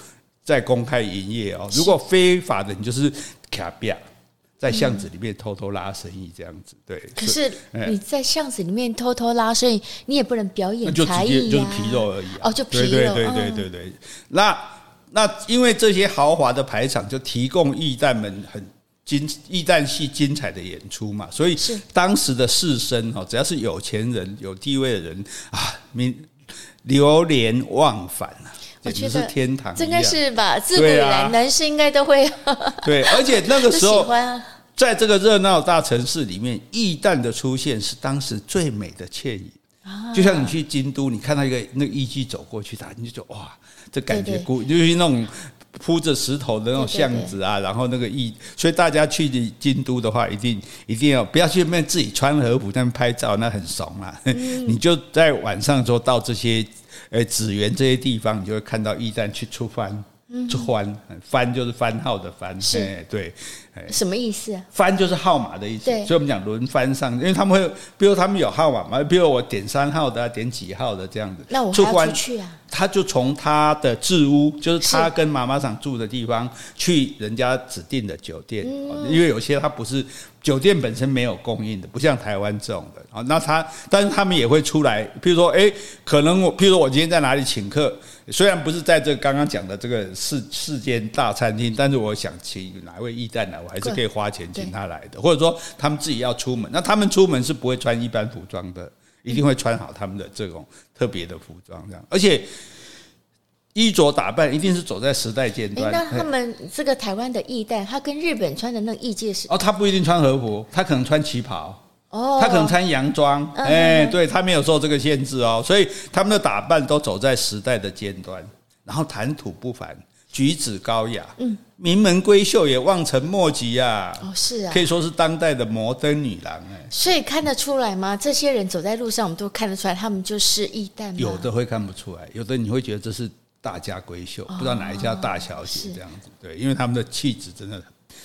在公开营业哦。如果非法的，你就是卡比。在巷子里面偷偷拉生意这样子，对。可是你在巷子里面偷偷拉生意，你也不能表演才艺啊。就是皮肉而已。哦，就皮肉。对对对对对对。那那因为这些豪华的排场就提供艺旦们很精艺旦戏精彩的演出嘛，所以当时的士绅哈，只要是有钱人、有地位的人啊，民流连忘返啊。我觉得是天堂，这应该是吧？自古以来，男生应该都会对，而且那个时候，在这个热闹大城市里面，艺旦的出现是当时最美的倩影。就像你去京都，你看到一个那个艺妓走过去，他你就觉得哇，这感觉古，就是那种铺着石头的那种巷子啊，然后那个艺，所以大家去京都的话，一定一定要不要去那边自己穿和服在那边拍照，那很怂啊。你就在晚上时候到这些。呃，紫园这些地方，你就会看到驿站去出番，出番，番就是番号的番，哎，对，什么意思啊？番就是号码的意思，所以我们讲轮番上，因为他们会，比如他们有号码嘛，比如我点三号的，点几号的这样子，那我出去啊？他就从他的置屋，就是他跟妈妈想住的地方，去人家指定的酒店，因为有些他不是。酒店本身没有供应的，不像台湾这种的啊。那他，但是他们也会出来，譬如说，哎，可能我，譬如说我今天在哪里请客，虽然不是在这刚刚讲的这个世世间大餐厅，但是我想请哪位艺旦来，我还是可以花钱请他来的。或者说，他们自己要出门，那他们出门是不会穿一般服装的，一定会穿好他们的这种特别的服装，这样，而且。衣着打扮一定是走在时代尖端。那他们这个台湾的艺旦，他跟日本穿的那个艺界是？哦，他不一定穿和服，他可能穿旗袍。哦，他可能穿洋装。哎，对，他没有受这个限制哦，所以他们的打扮都走在时代的尖端，然后谈吐不凡，举止高雅。嗯，名门闺秀也望尘莫及呀。哦，是啊，可以说是当代的摩登女郎。哎，所以看得出来吗？这些人走在路上，我们都看得出来，他们就是一代。有的会看不出来，有的你会觉得这是。大家闺秀，不知道哪一家大小姐这样子，对，因为他们的气质真的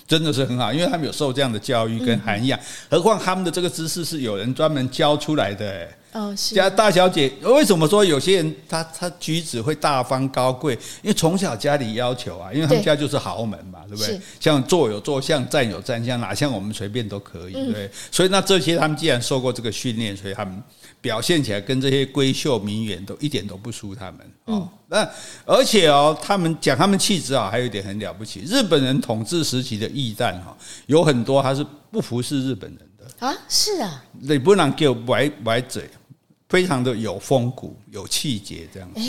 真的是很好，因为他们有受这样的教育跟涵养，何况他们的这个知识是有人专门教出来的。哦，是。家大小姐为什么说有些人他他举止会大方高贵？因为从小家里要求啊，因为他们家就是豪门嘛，对不对？像坐有坐相，站有站相，哪像我们随便都可以，对。所以那这些他们既然受过这个训练，所以他们。表现起来跟这些闺秀名媛都一点都不输他们哦。那而且哦，他们讲他们气质啊，还有一点很了不起。日本人统治时期的驿站哈，有很多他是不服侍日本人的啊。是啊，你不能给我歪歪嘴，非常的有风骨、有气节这样子。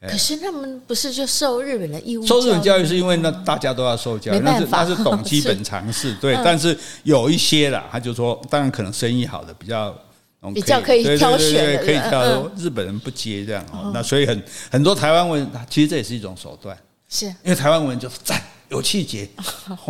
哎，可是他们不是就受日本的义务？受日本教育是因为那大家都要受教育，那是那是懂基本常识。对，但是有一些啦，他就说，当然可能生意好的比较。比较可以挑选，可以挑。日本人不接这样哦，那所以很很多台湾文，其实这也是一种手段，是因为台湾文就是赞有气节，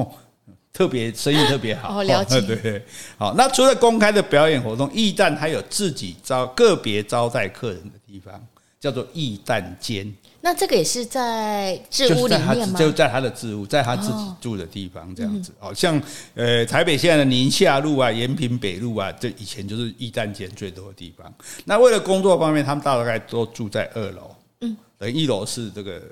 特别生意特别好。哦，了解。对，好。那除了公开的表演活动，驿站还有自己招个别招待客人的地方，叫做驿站间。那这个也是在置屋里面吗？就在他的置屋，在他自己住的地方这样子。哦，像呃台北现在的宁夏路啊、延平北路啊，这以前就是驿站间最多的地方。那为了工作方面，他们大概都住在二楼。嗯，等一楼是这个。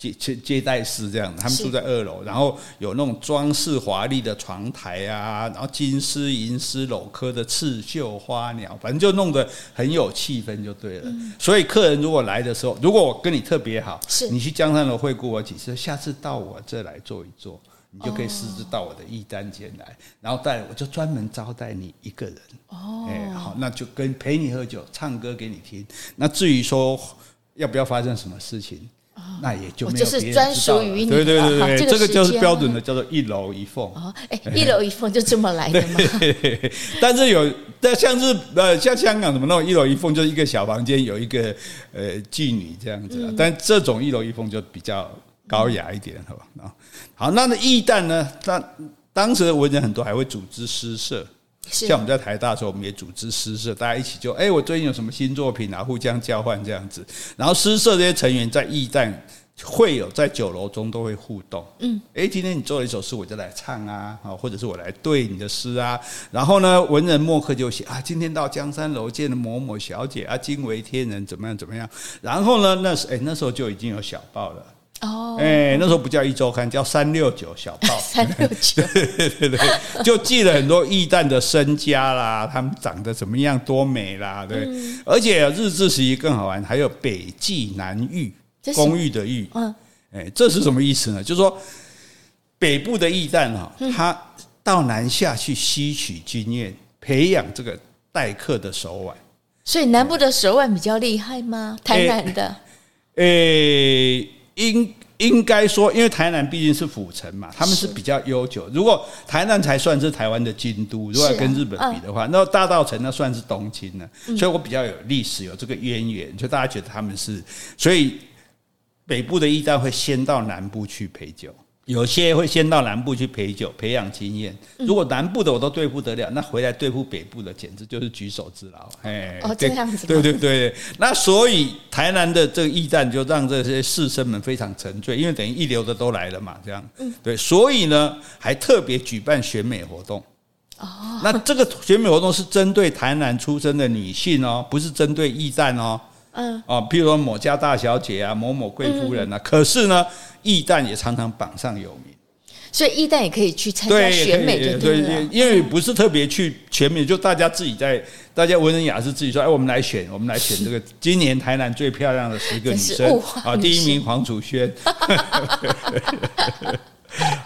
接接接待室这样，他们住在二楼，然后有那种装饰华丽的床台啊，然后金丝银丝镂刻的刺绣花鸟，反正就弄得很有气氛就对了。嗯、所以客人如果来的时候，如果我跟你特别好，是你去江山楼会顾我几次，下次到我这来坐一坐，你就可以私自到我的一单间来，然后带我就专门招待你一个人。哦，哎，好，那就跟陪你喝酒、唱歌给你听。那至于说要不要发生什么事情？那也就。就是专属于你。对对对对，这个就是标准的叫做一楼一凤。哦，哎，一楼一凤就这么来的吗？但是有，但像是呃，像香港怎么那种一楼一凤，就是一个小房间有一个呃妓女这样子。但这种一楼一凤就比较高雅一点，好吧？啊好，那那艺旦呢？那当时的文人很多还会组织诗社。像我们在台大的时候，我们也组织诗社，大家一起就哎，我最近有什么新作品啊，互相交换这样子。然后诗社这些成员在驿站会有在酒楼中都会互动。嗯，哎，今天你做了一首诗，我就来唱啊，啊，或者是我来对你的诗啊。然后呢，文人墨客就写啊，今天到江山楼见了某某小姐啊，惊为天人，怎么样怎么样。然后呢，那时哎那时候就已经有小报了。哦，哎，那时候不叫一周刊，叫三六九小报。三六九，对对对，就记了很多艺旦的身家啦，他们长得怎么样，多美啦，对。嗯、而且日治时期更好玩，还有北妓南寓，公寓的寓。嗯，哎，这是什么意思呢？就是说北部的艺旦哈，他到南下去吸取经验，培养这个待客的手腕。所以南部的手腕比较厉害吗？台南的？哎。哎应应该说，因为台南毕竟是府城嘛，他们是比较悠久。如果台南才算是台湾的京都，如果要跟日本比的话，那大稻城那算是东京了。所以我比较有历史，有这个渊源，就大家觉得他们是，所以北部的驿站会先到南部去陪酒。有些会先到南部去陪酒，培养经验。如果南部的我都对付得了，那回来对付北部的，简直就是举手之劳。哎，哦，这样子。对对对，那所以台南的这个驿站就让这些士绅们非常沉醉，因为等于一流的都来了嘛，这样。嗯，对，所以呢，还特别举办选美活动。哦，那这个选美活动是针对台南出生的女性哦，不是针对驿站哦。嗯，哦，譬如说某家大小姐啊，某某贵夫人啊，可是呢。艺旦也常常榜上有名，所以艺旦也可以去参加选美对，对对，因为不是特别去选美，就大家自己在，大家文人雅士自己说，哎，我们来选，我们来选这个 今年台南最漂亮的十个女生啊，第一名黄楚轩。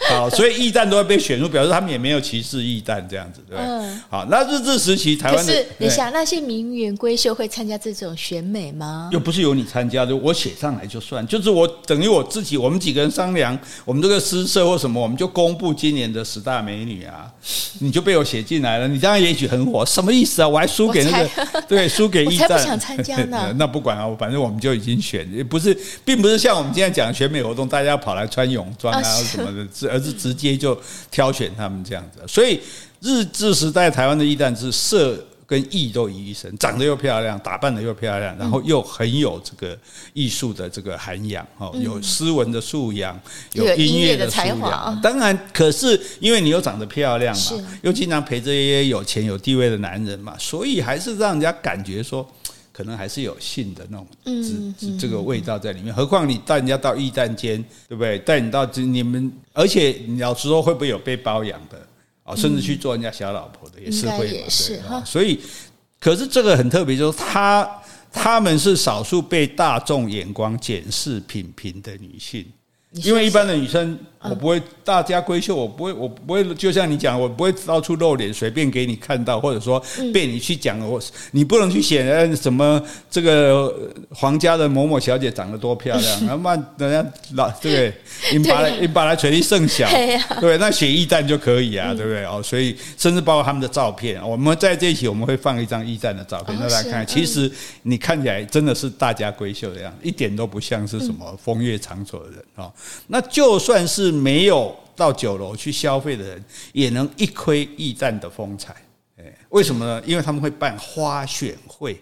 好，所以驿站都会被选入，表示他们也没有歧视驿站这样子，对。嗯。好，那日治时期台湾的，是你想那些名媛闺秀会参加这种选美吗？又不是由你参加的，我写上来就算，就是我等于我自己，我们几个人商量，我们这个诗社或什么，我们就公布今年的十大美女啊，你就被我写进来了，你这样也许很火，什么意思啊？我还输给那个，对，输给驿站，我才不想参加呢。那不管啊，反正我们就已经选，也不是，并不是像我们今天讲选美活动，大家跑来穿泳装啊什么的，而是直接就挑选他们这样子，所以日治时代台湾的艺旦是色跟艺都于一身，长得又漂亮，打扮的又漂亮，然后又很有这个艺术的这个涵养哦，有诗文的素养，有音乐的才华。当然，可是因为你又长得漂亮嘛，又经常陪着一些有钱有地位的男人嘛，所以还是让人家感觉说。可能还是有性的那种，这这个味道在里面。何况你带人家到驿站间，对不对？带你到你们，而且你要说会不会有被包养的啊？甚至去做人家小老婆的也是会嘛？对，所以，可是这个很特别，就是他他们是少数被大众眼光检视品评的女性，因为一般的女生。我不会大家闺秀，我不会，我不会，就像你讲，我不会到处露脸，随便给你看到，或者说被你去讲，我你不能去写什么这个皇家的某某小姐长得多漂亮，然后嘛，人家老对不对？你把你把她垂地甚小，对，那写驿站就可以啊，对不对？哦，所以甚至包括他们的照片，我们在这一期我们会放一张驿站的照片，让大家看，其实你看起来真的是大家闺秀的样子，一点都不像是什么风月场所的人啊。那就算是。没有到酒楼去消费的人，也能一窥驿站的风采。哎，为什么呢？因为他们会办花选会。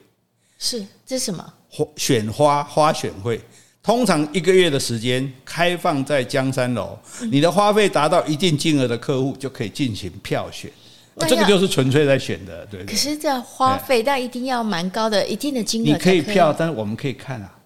是，这是什么？花选花花选会，通常一个月的时间，开放在江山楼。你的花费达到一定金额的客户，就可以进行票选。这个就是纯粹在选的，对。可是这花费，但一定要蛮高的，一定的金额。你可以票，但是我们可以看啊。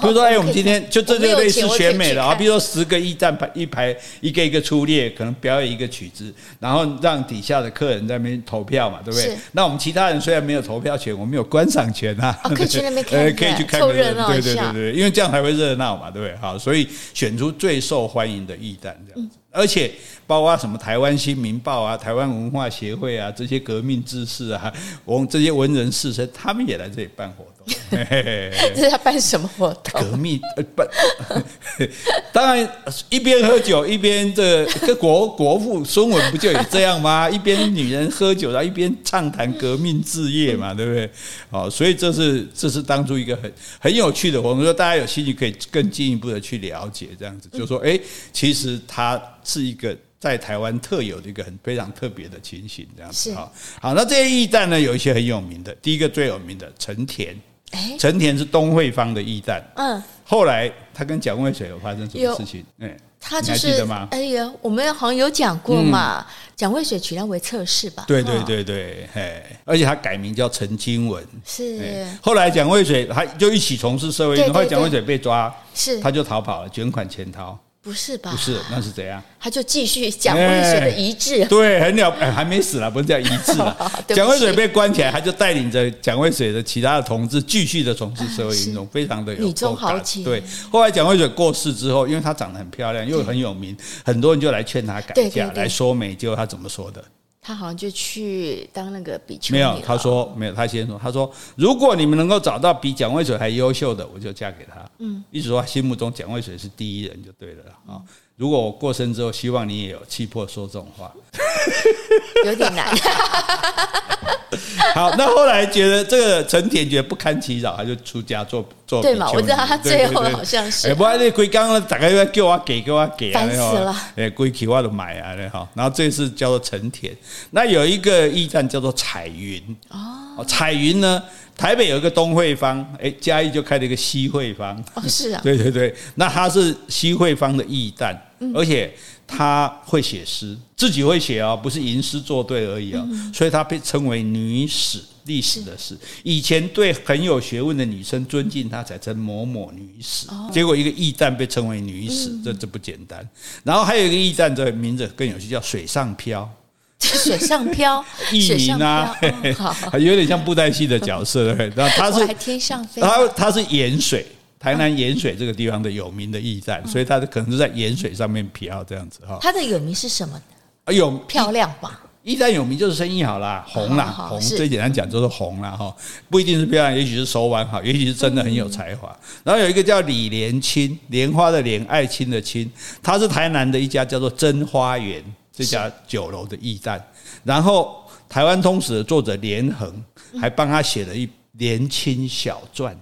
比如说，哎，我们今天就这就类似选美了啊。比如说，十个艺旦排一排，一个一个出列，可能表演一个曲子，然后让底下的客人在那边投票嘛，对不对？那我们其他人虽然没有投票权，我们有观赏权啊，可以去那边 看，可以去看，凑热闹对对对对，因为这样才会热闹嘛，对不对？好，所以选出最受欢迎的艺旦这样子，而且。包括什么台湾新民报啊、台湾文化协会啊，这些革命志士啊，我们这些文人士绅，他们也来这里办活动。这是要办什么活动？革命呃办，当然一边喝酒一边这个国国父孙文不就也这样吗？一边女人喝酒，然后一边畅谈革命志业嘛，对不对？哦，所以这是这是当初一个很很有趣的活动，说大家有兴趣可以更进一步的去了解，这样子，就是说，哎，其实它是一个。在台湾特有的一个很非常特别的情形，这样子哈。好，那这些义旦呢，有一些很有名的，第一个最有名的陈田，陈田是东惠方的义旦，嗯，后来他跟蒋渭水有发生什么事情？哎。他就是，哎呀，我们好像有讲过嘛，蒋渭水取他为侧室吧？对对对对，嘿，而且他改名叫陈经文。是。后来蒋渭水他就一起从事社会运动，后来蒋渭水被抓，是，他就逃跑了，卷款潜逃。不是吧？不是，那是怎样？他就继续蒋渭水的遗志。对，很了，还没死了，不是叫遗志了。蒋渭水被关起来，他就带领着蒋渭水的其他的同志继续的从事社会运动，非常的有。女中豪杰。对，后来蒋渭水过世之后，因为他长得很漂亮，又很有名，很多人就来劝他改嫁，来说媒。结果他怎么说的？他好像就去当那个比丘。没有，他说没有，他先说，他说如果你们能够找到比蒋渭水还优秀的，我就嫁给他。嗯，一直说他心目中蒋渭水是第一人就对了啊。如果我过身之后，希望你也有气魄说这种话，有点难。好，那后来觉得这个陈田觉得不堪其扰，他就出家做做。对嘛？我知道他最后好像是。哎，不然那龟缸大概要叫我给，给我给啊，烦死了。哎，龟壳我都买啊，哈。然后这次叫做陈田，那有一个驿站叫做彩云哦。彩云呢，台北有一个东惠坊，哎，嘉义就开了一个西惠坊。哦，是啊。对对对，那他是西惠坊的驿站。而且他会写诗，自己会写哦，不是吟诗作对而已哦，所以他被称为女史，历史的史。以前对很有学问的女生尊敬她，才称某某女史。结果一个驿站被称为女史，这这不简单。然后还有一个驿站，这个名字更有趣，叫水上漂。水上漂，艺名啊，有点像布袋戏的角色，对。然后他是天上飞，他他是盐水。台南盐水这个地方的有名的驿站，所以它可能是在盐水上面飘这样子哈。它的有名是什么？有漂亮吧？驿站有名就是生意好啦，红啦，红最简单讲就是红啦哈，不一定是漂亮，也许是手腕好，也许是真的很有才华。然后有一个叫李莲青，莲花的莲，爱卿的卿，他是台南的一家叫做真花园这家酒楼的驿站。然后台湾通史的作者连横还帮他写了一莲青小传。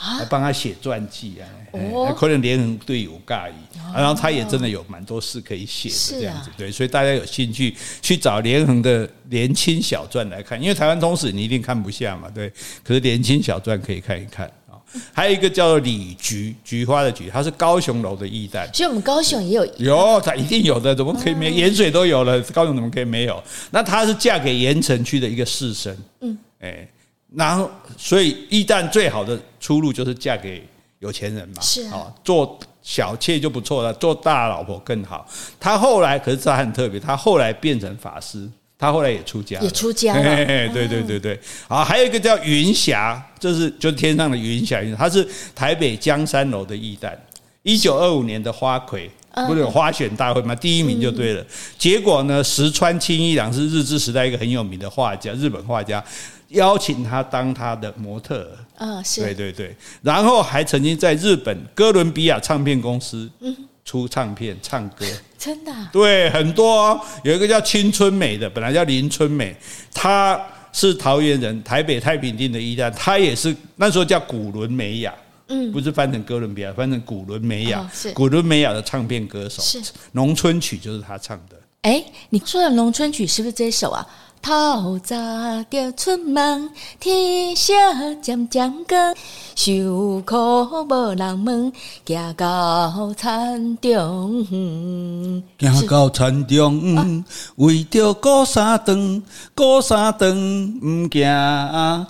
还帮他写传记啊，可能连横对有尬意，然后他也真的有蛮多事可以写的这样子，对，所以大家有兴趣去找连横的《莲青小传》来看，因为台湾通史你一定看不下嘛，对，可是《莲青小传》可以看一看啊。还有一个叫做李菊，菊花的菊，它是高雄楼的驿站，所以我们高雄也有，有，它一定有的，怎么可以没？盐水都有了，高雄怎么可以没有？那她是嫁给盐城区的一个士绅，嗯，哎。然后，所以一旦最好的出路就是嫁给有钱人嘛，是啊，做小妾就不错了，做大老婆更好。他后来可是他很特别，他后来变成法师，他后来也出家，也出家了。对对对对，啊，还有一个叫云霞，就是就是天上的云霞，他是台北江山楼的驿站，一九二五年的花魁，不是有花选大会吗？第一名就对了。结果呢，石川钦一郎是日治时代一个很有名的画家，日本画家。邀请他当他的模特儿，嗯，是，对对对，然后还曾经在日本哥伦比亚唱片公司出唱片唱歌，真的，对，很多，有一个叫青春美的，本来叫林春美，她是桃园人，台北太平町的驿站，她也是那时候叫古伦美雅，嗯，不是翻成哥伦比亚，翻成古伦美雅，是。古伦美雅的唱片歌手，是。农村曲就是她唱的，哎，你说的农村曲是不是这首啊？透早着出门，天色渐渐光，受苦无人问，行到田中。行到田中，为着过三顿，过三顿，唔惊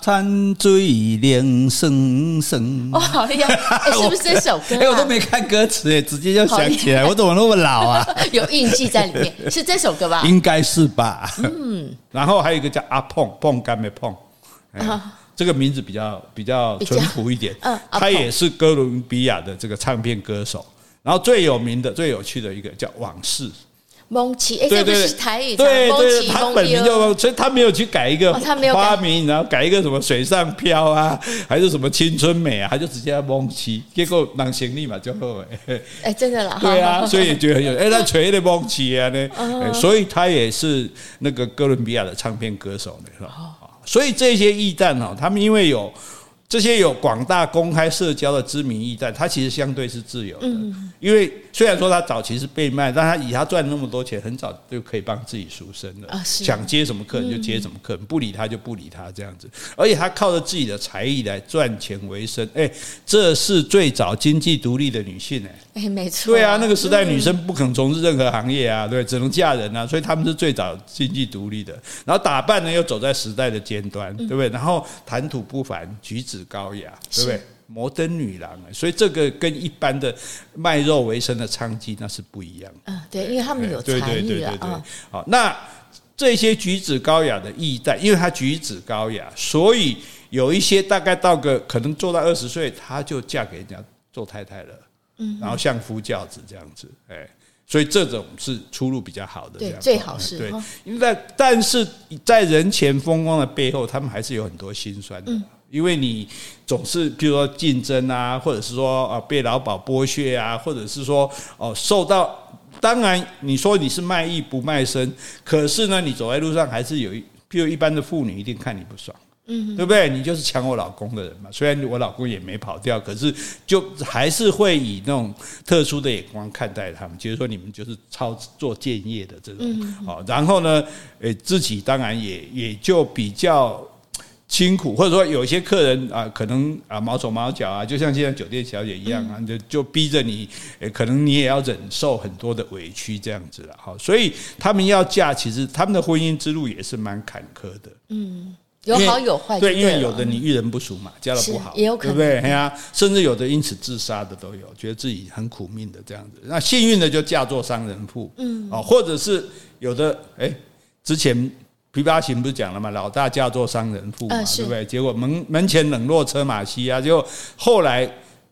田水凉酸酸。哦，好厉害！哎，是不是 这首歌？哎，我都没看歌词，哎，直接就想起来，我怎么那么老啊？有印记在里面，是这首歌吧？应该是吧。嗯。然后还有一个叫阿碰碰干没碰，这个名字比较比较淳朴一点。嗯，他也是哥伦比亚的这个唱片歌手。然后最有名的、最有趣的一个叫往事。蒙奇，哎，这不是台语？对对，他本名叫，所以他没有去改一个花名，然后改一个什么水上漂啊，还是什么青春美啊，他就直接叫蒙奇，结果人生立马就后哎，哎，真的啦，对啊，所以也觉得很有，哎，他锤的蒙奇啊呢，所以他也是那个哥伦比亚的唱片歌手呢，是吧？所以这些驿站哈，他们因为有这些有广大公开社交的知名驿站，它其实相对是自由的，因为虽然说他早期是被卖，但他以他赚那么多钱，很早就可以帮自己赎身了。想接什么客人就接什么客人，不理他就不理他这样子。而且他靠着自己的才艺来赚钱为生，哎，这是最早经济独立的女性哎，哎，没错，对啊，那个时代女生不肯从事任何行业啊，对，只能嫁人啊，所以他们是最早经济独立的。然后打扮呢又走在时代的尖端，对不对？然后谈吐不凡，举止高雅，对不对？摩登女郎，所以这个跟一般的卖肉为生的娼妓那是不一样。嗯，对，因为他们有才艺啊。对对对对对。好，那这些举止高雅的艺代，因为他举止高雅，所以有一些大概到个可能做到二十岁，他就嫁给人家做太太了。嗯。然后相夫教子这样子，哎，所以这种是出路比较好的。对，最好是。对，因为在但是在人前风光的背后，他们还是有很多辛酸的。因为你总是，比如说竞争啊，或者是说啊被劳保剥削啊，或者是说哦受到，当然你说你是卖艺不卖身，可是呢你走在路上还是有一，譬如一般的妇女一定看你不爽，嗯，对不对？你就是抢我老公的人嘛。虽然我老公也没跑掉，可是就还是会以那种特殊的眼光看待他们，就是说你们就是操作建业的这种，好，然后呢，诶自己当然也也就比较。辛苦，或者说有些客人啊，可能啊毛手毛脚啊，就像现在酒店小姐一样啊，就就逼着你，可能你也要忍受很多的委屈这样子了。好，所以他们要嫁，其实他们的婚姻之路也是蛮坎坷的。嗯，有好有坏。对，因为有的你遇人不淑嘛，嫁的不好，也有可能，对不对？呀，甚至有的因此自杀的都有，觉得自己很苦命的这样子。那幸运的就嫁作商人妇，嗯，哦，或者是有的，哎，之前。琵琶行不是讲了嘛？老大嫁作商人妇嘛，对不对？结果门门前冷落车马稀啊，就后来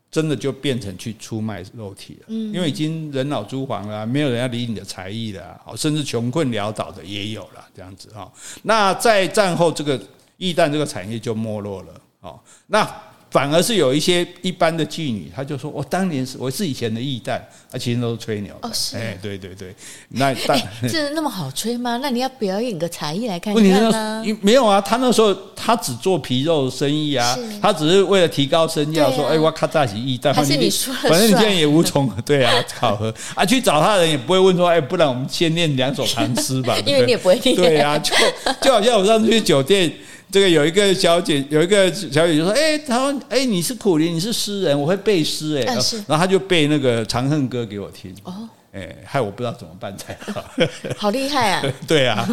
真的就变成去出卖肉体了。嗯，因为已经人老珠黄了，没有人要理你的才艺了，甚至穷困潦倒的也有了，这样子哈。那在战后，这个驿站这个产业就没落了。哦，那。反而是有一些一般的妓女，她就说：“我当年是我是以前的驿站，啊，其实都是吹牛的。”哦，是，哎，对对对，那 但这那么好吹吗？那你要表演个才艺来看看呢？没有啊，他那时候他只做皮肉生意啊，他只是为了提高身价，说：“哎，我咔嚓起驿站。”还是你说反正你现在也无从 对啊考核啊，去找他的人也不会问说：“哎，不然我们先念两首唐诗吧？” 因为你也不会听。对啊，就就好像我上次去酒店。这个有一个小姐，有一个小姐就说：“哎，她说，哎，你是苦苓，你是诗人，我会背诗，哎，然后她就背那个《长恨歌》给我听。哦，哎，害我不知道怎么办才好。好厉害啊！对啊，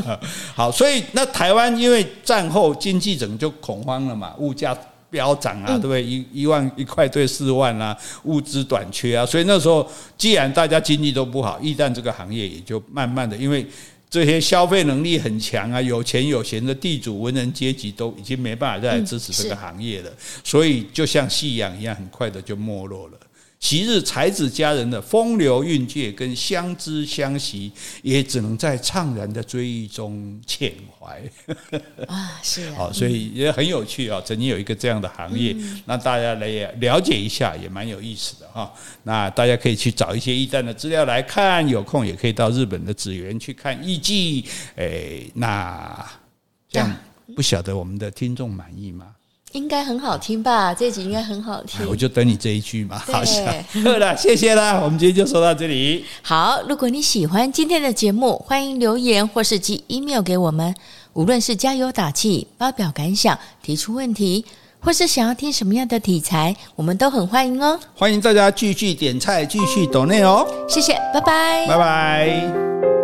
好，所以那台湾因为战后经济整个就恐慌了嘛，物价飙涨啊，对不对？一一万一块对四万啊，物资短缺啊，所以那时候既然大家经济都不好，驿站这个行业也就慢慢的因为。这些消费能力很强啊，有钱有闲的地主文人阶级都已经没办法再来支持这个行业了，所以就像夕阳一样，很快的就没落了。昔日才子佳人的风流韵界跟相知相惜，也只能在怅然的追忆中缅怀。啊，是 好，所以也很有趣啊。曾经有一个这样的行业，那大家来了解一下，也蛮有意思的哈。那大家可以去找一些驿站的资料来看，有空也可以到日本的紫园去看艺伎。哎，那这样不晓得我们的听众满意吗？应该很好听吧？这集应该很好听。我就等你这一句嘛。好，谢谢啦。我们今天就说到这里。好，如果你喜欢今天的节目，欢迎留言或是寄 email 给我们。无论是加油打气、发表感想、提出问题，或是想要听什么样的题材，我们都很欢迎哦。欢迎大家继续点菜，继续抖内哦。谢谢，拜拜，拜拜。